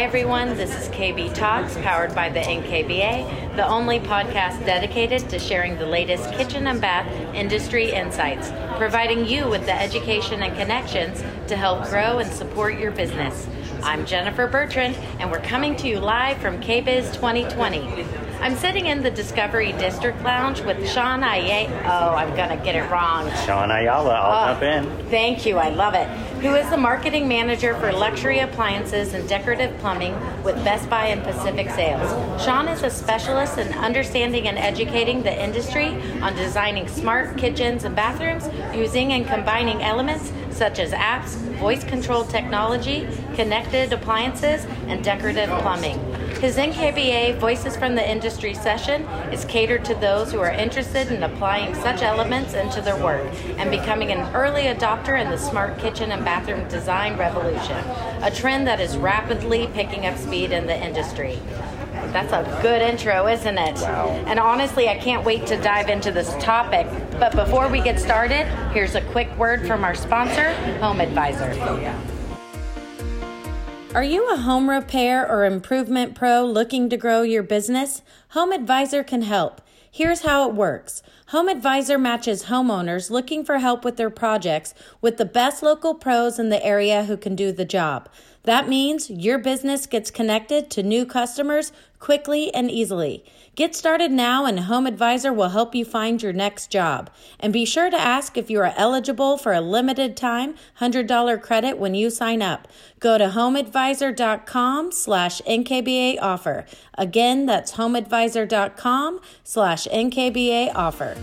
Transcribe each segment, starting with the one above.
Hi, everyone. This is KB Talks, powered by the NKBA, the only podcast dedicated to sharing the latest kitchen and bath industry insights, providing you with the education and connections to help grow and support your business. I'm Jennifer Bertrand, and we're coming to you live from KBIS 2020. I'm sitting in the Discovery District Lounge with Shaun Ayala. Oh, I'm going to get it wrong. Shaun Ayala, I'll oh, jump in. Thank you, I love it. Who is the marketing manager for luxury appliances and decorative plumbing with Best Buy and Pacific Sales. Shaun is a specialist in understanding and educating the industry on designing smart kitchens and bathrooms using and combining elements such as apps, voice controlled technology, connected appliances, and decorative plumbing. His NKBA Voices from the Industry session is catered to those who are interested in applying such elements into their work and becoming an early adopter in the smart kitchen and bathroom design revolution, a trend that is rapidly picking up speed in the industry. That's a good intro, isn't it? Wow. And honestly, I can't wait to dive into this topic. But before we get started, here's a quick word from our sponsor, HomeAdvisor. Are you a home repair or improvement pro looking to grow your business? HomeAdvisor can help. Here's how it works. HomeAdvisor matches homeowners looking for help with their projects with the best local pros in the area who can do the job. That means your business gets connected to new customers quickly and easily. Get started now, and HomeAdvisor will help you find your next job. And be sure to ask if you are eligible for a limited time $100 credit when you sign up. Go to homeadvisor.com slash NKBA offer. Again, that's homeadvisor.com slash NKBA offer.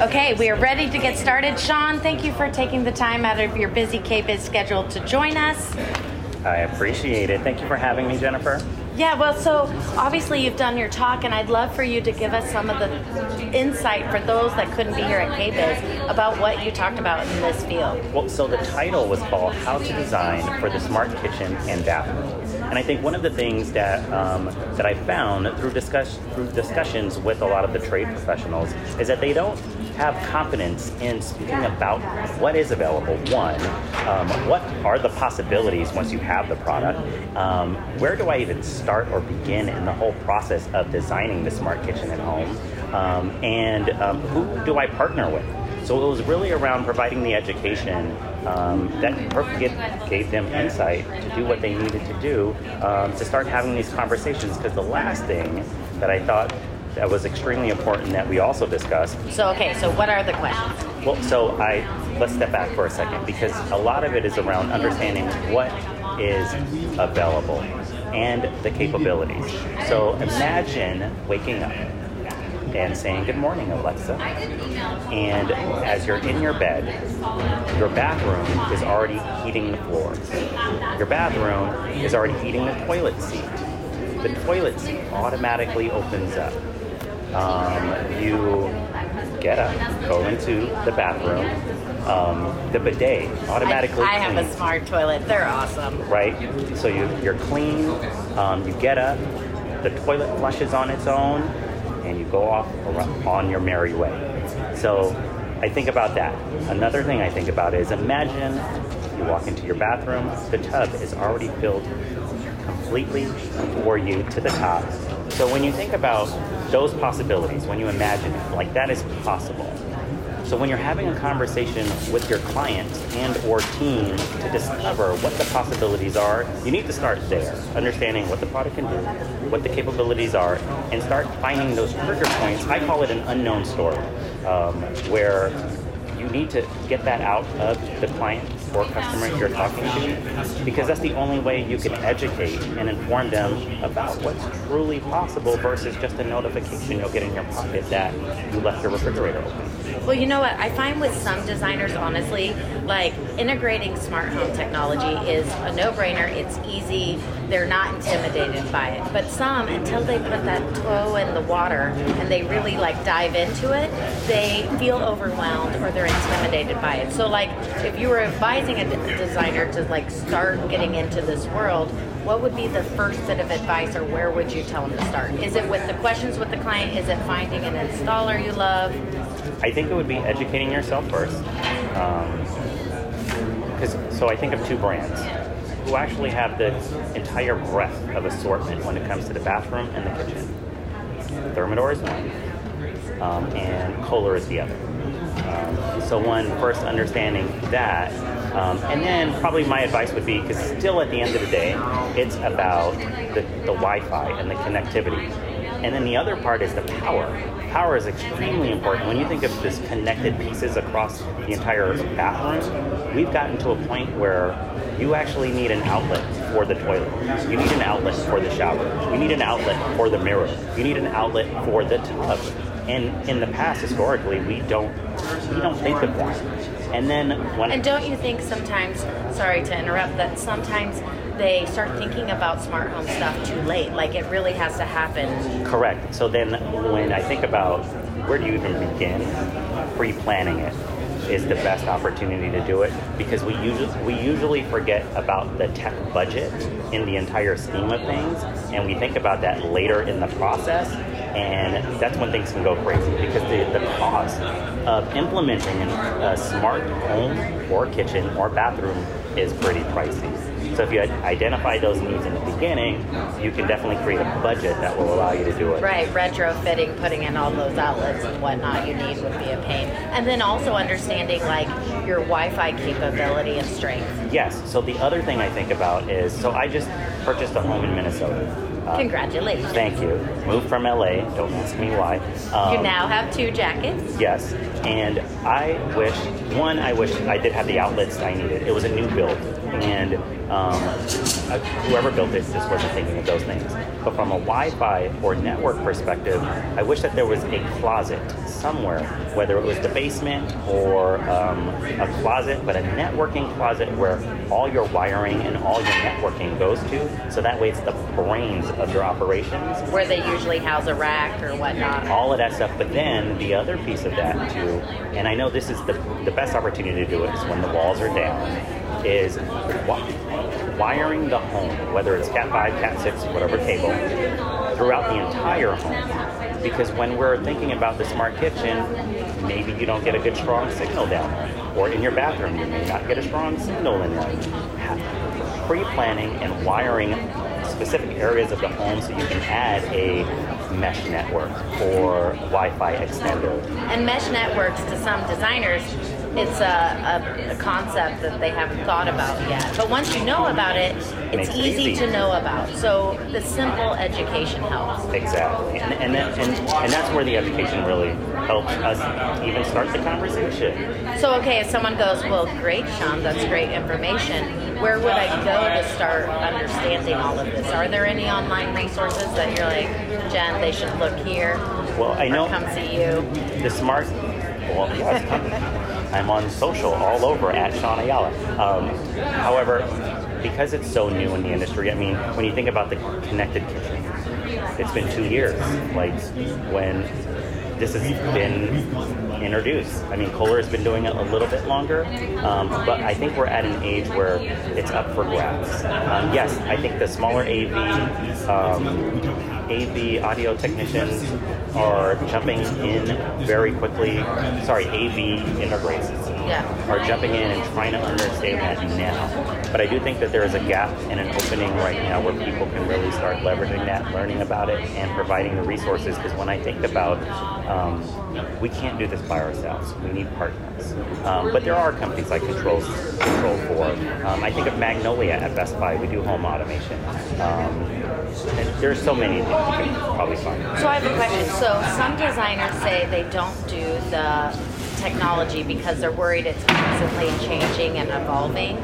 Okay, we are ready to get started. Shaun, thank you for taking the time out of your busy KBIS schedule to join us. I appreciate it. Thank you for having me, Jennifer. Yeah, well, so obviously you've done your talk, and I'd love for you to give us some of the insight for those that couldn't be here at KBIS about what you talked about in this field. Well, so the title was called How to Design for the Smart Kitchen and Bathroom. And I think one of the things that um, that I found through discuss through discussions with a lot of the trade professionals is that they don't have confidence in speaking about what is available. One, um, what are the possibilities once you have the product? Um, where do I even start or begin in the whole process of designing the smart kitchen at home? Um, and um, who do I partner with? So it was really around providing the education um, that gave them insight to do what they needed to do um, to start having these conversations. Because the last thing that I thought that was extremely important that we also discussed. So, okay, so what are the questions? Well, so I let's step back for a second because a lot of it is around understanding what is available and the capabilities. So imagine waking up and saying, Good morning, Alexa. And as you're in your bed, your bathroom is already heating the floor. Your bathroom is already heating the toilet seat. The toilet seat automatically opens up um, you get up, go into the bathroom. Um, the bidet automatically. I, I have a smart toilet. They're awesome. Right. So you you're clean. Um, you get up. The toilet flushes on its own, and you go off on your merry way. So I think about that. Another thing I think about is imagine you walk into your bathroom. The tub is already filled completely for you to the top. So when you think about those possibilities, when you imagine it, like that is possible. So when you're having a conversation with your client and or team to discover what the possibilities are, you need to start there, understanding what the product can do, what the capabilities are, and start finding those trigger points. I call it an unknown story, um, where you need to get that out of the client or customer you're talking to because that's the only way you can educate and inform them about what's truly possible versus just a notification you'll get in your pocket that you left your refrigerator open. Well, you know what? I find with some designers, honestly, like integrating smart home technology is a no brainer. It's easy. They're not intimidated by it. But some, until they put that toe in the water and they really like dive into it, they feel overwhelmed or they're intimidated by it. So, like, if you were advising a designer to like start getting into this world, what would be the first bit of advice or where would you tell them to start? Is it with the questions with the client? Is it finding an installer you love? I think it would be educating yourself first. Um, because so I think of two brands who actually have the entire breadth of assortment when it comes to the bathroom and the kitchen. Thermador is one, um, and Kohler is the other. Um, so one first understanding that, um, and then probably my advice would be because still at the end of the day, it's about the, the Wi-Fi and the connectivity, and then the other part is the power. Power is extremely important. When you think of this connected pieces across the entire bathroom, we've gotten to a point where you actually need an outlet for the toilet. You need an outlet for the shower. You need an outlet for the mirror. You need an outlet for the tub. And in the past, historically, we don't we don't think of that. And then when And don't you think sometimes, sorry to interrupt, that sometimes they start thinking about smart home stuff too late? Like it really has to happen. Correct. So then when I think about where do you even begin, pre-planning it is the best opportunity to do it because we usually we usually forget about the tech budget in the entire scheme of things and we think about that later in the process and that's when things can go crazy because the, the cost of implementing a smart home or kitchen or bathroom is pretty pricey. So if you identify those needs in the beginning, you can definitely create a budget that will allow you to do it. Right, retrofitting, putting in all those outlets and whatnot you need would be a pain. And then also understanding like your Wi-Fi capability and strength. Yes. So the other thing I think about is, so I just purchased a home in Minnesota. Congratulations. Thank you. Moved from LA. Don't ask me why. Um, you now have two jackets. Yes. And I wish, one, I wish I did have the outlets I needed. It was a new build. And um, whoever built it just wasn't thinking of those things. But from a Wi-Fi or network perspective, I wish that there was a closet somewhere, whether it was the basement or um, a closet, but a networking closet where all your wiring and all your networking goes to. So that way, it's the brains of your operations. Where they usually house a rack or whatnot. All of that stuff. But then the other piece of that too, and I know this is the the best opportunity to do it is when the walls are down is wiring the home, whether it's Cat 5, Cat 6, whatever cable, throughout the entire home. Because when we're thinking about the smart kitchen, maybe you don't get a good strong signal down there. Or in your bathroom, you may not get a strong signal in there. Pre planning and wiring specific areas of the home so you can add a mesh network or Wi Fi extender. And mesh networks to some designers it's a, a, a, concept that they haven't thought about yet. But once you know about it, it's easy, easy, to know about. So the simple education helps. Exactly, and and, that, and and that's where the education really helps us even start the conversation. So okay, if someone goes, well, great, Shaun, that's great information. Where would I go to start understanding all of this? Are there any online resources that you're like, Jen, they should look here? Well, I know. come see you. The smart. Well, yes. I'm on social all over at Shaun Ayala. Um, however, because it's so new in the industry, I mean, when you think about the connected kitchen, it's been two years. Like when this has been introduced. I mean, Kohler has been doing it a little bit longer, um, but I think we're at an age where it's up for grabs. Um, yes, I think the smaller AV um, AV audio technicians are jumping in very quickly. Sorry, AV integrators yeah. are jumping in and trying to understand that now. But I do think that there is a gap and an opening right now where people can really start leveraging that, learning about it, and providing the resources. Because when I think about, um, we can't do this by ourselves. We need partners. Um, but there are companies like Control Control Four. Um, I think of Magnolia at Best Buy. We do home automation. Um, there's so many you can probably find. So I have a question. So some designers say they don't do the technology because they're worried it's constantly changing and evolving.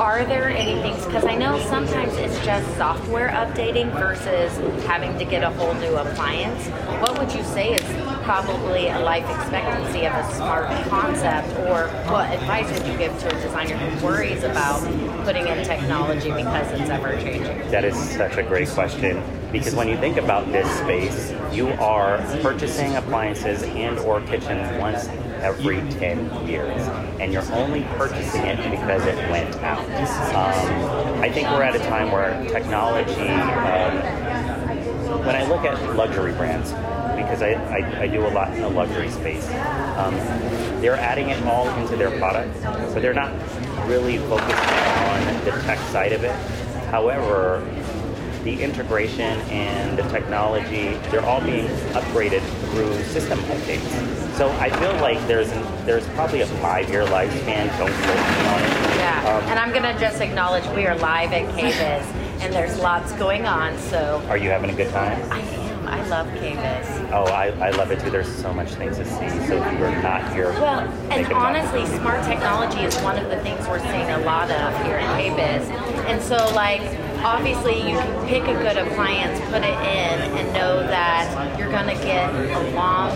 Are there any things, because I know sometimes it's just software updating versus having to get a whole new appliance. What would you say is probably a life expectancy of a smart concept, or what advice would you give to a designer who worries about putting in technology because it's ever changing? That is such a great question because when you think about this space, you are purchasing appliances and or kitchens once every 10 years, and you're only purchasing it because it went out. Um, I think we're at a time where technology, um, when I look at luxury brands, because I, I, I, do a lot in the luxury space, um, they're adding it all into their product, but they're not really focusing on the tech side of it. However, the integration and the technology, they're all being upgraded through system updates. So I feel like there's an, there's probably a five-year lifespan. Don't quote me on it. Yeah, Um, and I'm gonna just acknowledge we are live at KBIS, and there's lots going on. So Are you having a good time? I am. I love KBIS. Oh, I, I love it too. There's so much things to see. So if you're not here, Well, and take a time. honestly, smart technology is one of the things we're seeing a lot of here at KBIS. And so, like, obviously, you can pick a good appliance, put it in, and know that you're to get a long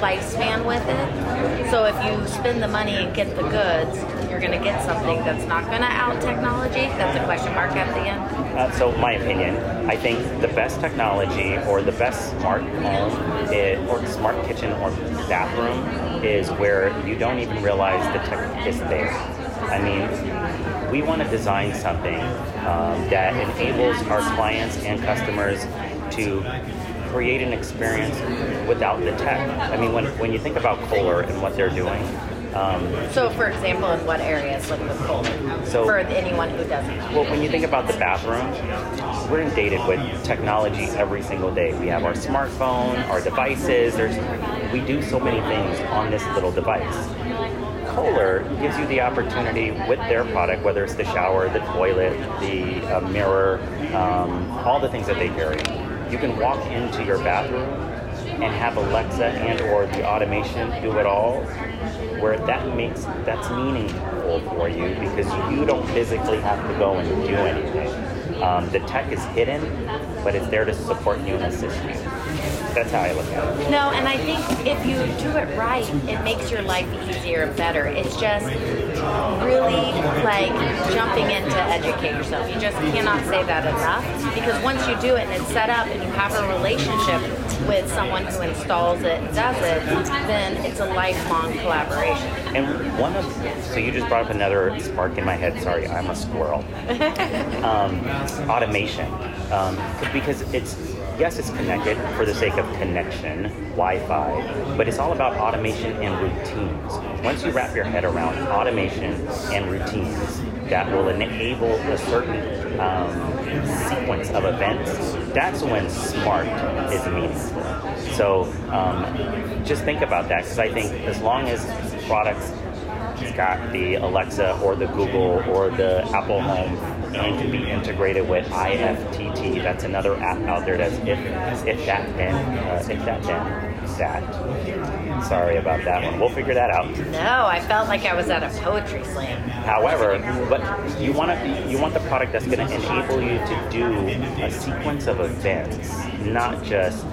lifespan with it. So, if you spend the money and get the goods, you're to get something that's not to out technology. That's a question mark at the end. Uh, so, my opinion, I think the best technology or the best smart home or smart kitchen or bathroom is where you don't even realize the tech is there. I mean, we want to design something um, that enables our clients and customers to create an experience without the tech. I mean, when, when you think about Kohler and what they're doing, um, So, for example, in what areas, like with Kohler, So- for anyone who doesn't. Well, when you think about the bathroom, we're inundated with technology every single day. We have our smartphone, our devices. There's, we do so many things on this little device. Kohler gives you the opportunity with their product, whether it's the shower, the toilet, the uh, mirror, um, all the things that they carry. You can walk into your bathroom and have Alexa and or the automation do it all where that makes that's meaningful for you because you don't physically have to go and do anything. Um, the tech is hidden, but it's there to support you and assist you. That's how I look at it. No, and I think if you do it right, it makes your life easier and better. It's just really like jumping in to educate yourself. You just cannot say that enough because once you do it and it's set up and you have a relationship with someone who installs it and does it, then it's a lifelong collaboration. And one of so you just brought up another spark in my head. Sorry, I'm a squirrel. um, automation, um, because it's yes, it's connected for the sake of connection, Wi-Fi, but it's all about automation and routines. Once you wrap your head around automation and routines that will enable a certain um, sequence of events, that's when smart is meaningful. So um, just think about that because I think as long as products got the Alexa or the Google or the Apple Home and to be integrated with IFTTT. That's another app out there that's if if that then uh, if that then that. Sorry about that one. We'll figure that out. No, I felt like I was at a poetry slam. However, but you want to you want the product that's going to enable you to do a sequence of events, not just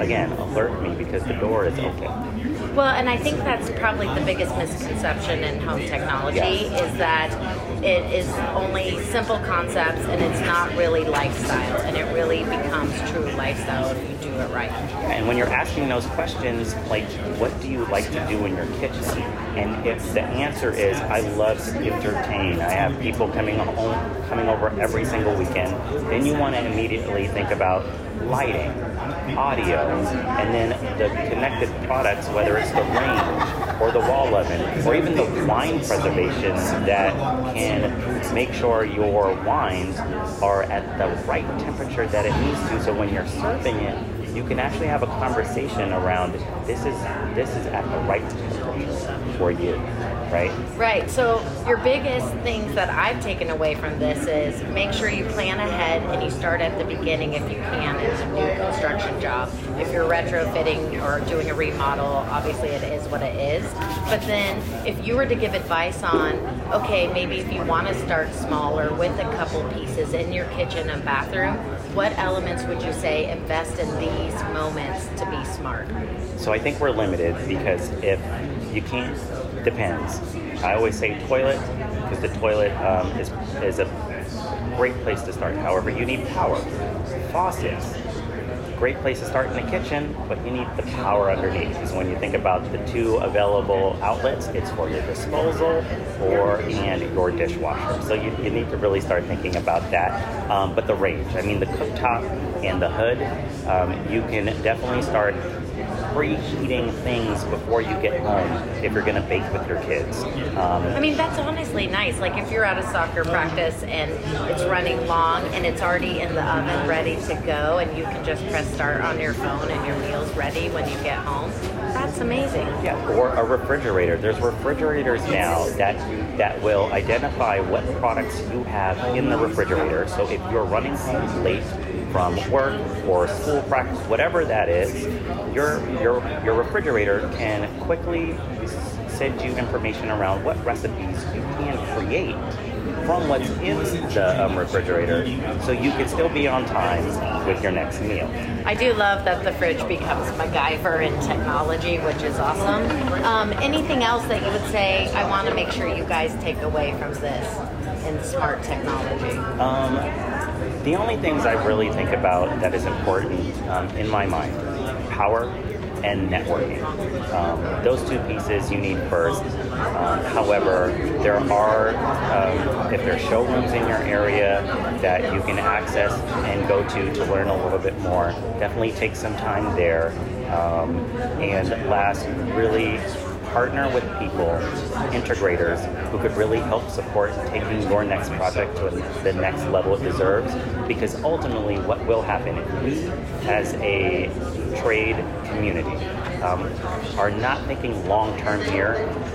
again alert me because the door is open. Well, and I think that's probably the biggest misconception in home technology Yes. is that it is only simple concepts and it's not really lifestyle, and it really becomes true lifestyle if you do it right. And when you're asking those questions, like, what do you like to do in your kitchen? And if the answer is, I love to entertain, I have people coming home, coming over every single weekend, then you want to immediately think about lighting, audio, and then the connected products, whether it's the range or the wall oven, or even the wine preservation that can make sure your wines are at the right temperature that it needs to. So when you're serving it, you can actually have a conversation around this is this is at the right for you, right? Right. So your biggest things that I've taken away from this is make sure you plan ahead and you start at the beginning if you can in a new construction job. If you're retrofitting or doing a remodel, obviously it is what it is. But then if you were to give advice on, okay, maybe if you want to start smaller with a couple pieces in your kitchen and bathroom, what elements would you say invest in these moments to be smart? So I think we're limited because if you can't, depends. I always say toilet because the toilet um, is is a great place to start. However, you need power. Faucets, great place to start in the kitchen, but you need the power underneath. Because when you think about the two available outlets, it's for your disposal or and your dishwasher. So you, you need to really start thinking about that. Um, but the range, I mean, the cooktop and the hood, um, you can definitely start preheating things before you get home if you're going to bake with your kids. Um, I mean, that's honestly nice. Like if you're at a soccer practice and it's running long and it's already in the oven ready to go, and you can just press start on your phone and your meal's ready when you get home. That's amazing. Yeah, or a refrigerator. There's refrigerators now that that will identify what products you have in the refrigerator. So if you're running home late from work or school practice, whatever that is, your your your refrigerator can quickly send you information around what recipes you can create from what's in the um, refrigerator so you can still be on time with your next meal. I do love that the fridge becomes MacGyver in technology, which is awesome. Um, anything else that you would say I want to make sure you guys take away from this in smart technology? Um, the only things I really think about that is important um, in my mind power and networking. Um, those two pieces you need first. Um, however, there are, um, if there are showrooms in your area that you can access and go to to learn a little bit more, definitely take some time there. Um, and last, really partner with people, integrators, who could really help support taking your next project to the next level it deserves. Because ultimately, what will happen if we, as a trade community, um, are not thinking long term here,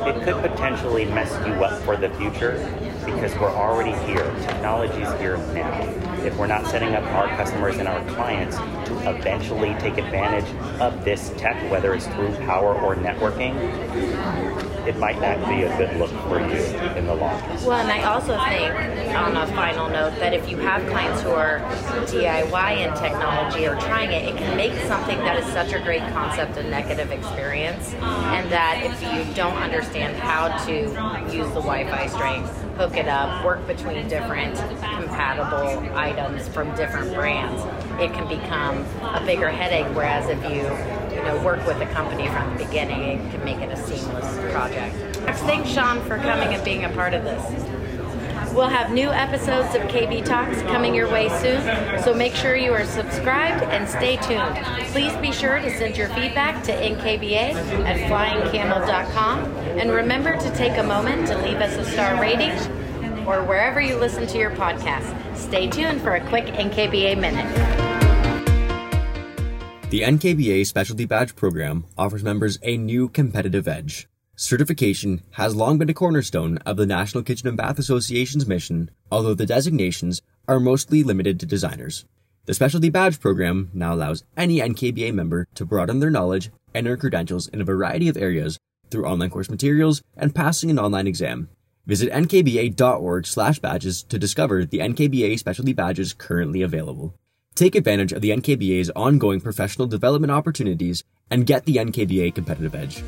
it could potentially mess you up for the future because we're already here. Technology is here now. If we're not setting up our customers and our clients to eventually take advantage of this tech, whether it's through power or networking, it might not be a good look for you in the long term. Well, and I also think, on a final note, that if you have clients who are DIY in technology or trying it, it can make something that is such a great concept a negative experience. And that if you don't understand how to use the Wi Fi strength, hook it up, work between different compatible items from different brands, it can become a bigger headache. Whereas if you you know, work with the company from the beginning, it can make it a seamless project. Thanks, Shaun, for coming and being a part of this. We'll have new episodes of KB Talks coming your way soon, so make sure you are subscribed and stay tuned. Please be sure to send your feedback to nkba at flyingcamel.com and remember to take a moment to leave us a star rating or wherever you listen to your podcast. Stay tuned for a quick NKBA minute. The NKBA Specialty Badge Program offers members a new competitive edge. Certification has long been a cornerstone of the National Kitchen and Bath Association's mission, although the designations are mostly limited to designers. The Specialty Badge Program now allows any NKBA member to broaden their knowledge and earn credentials in a variety of areas through online course materials and passing an online exam. Visit nkba.org/badges to discover the NKBA specialty badges currently available. Take advantage of the NKBA's ongoing professional development opportunities and get the NKBA competitive edge.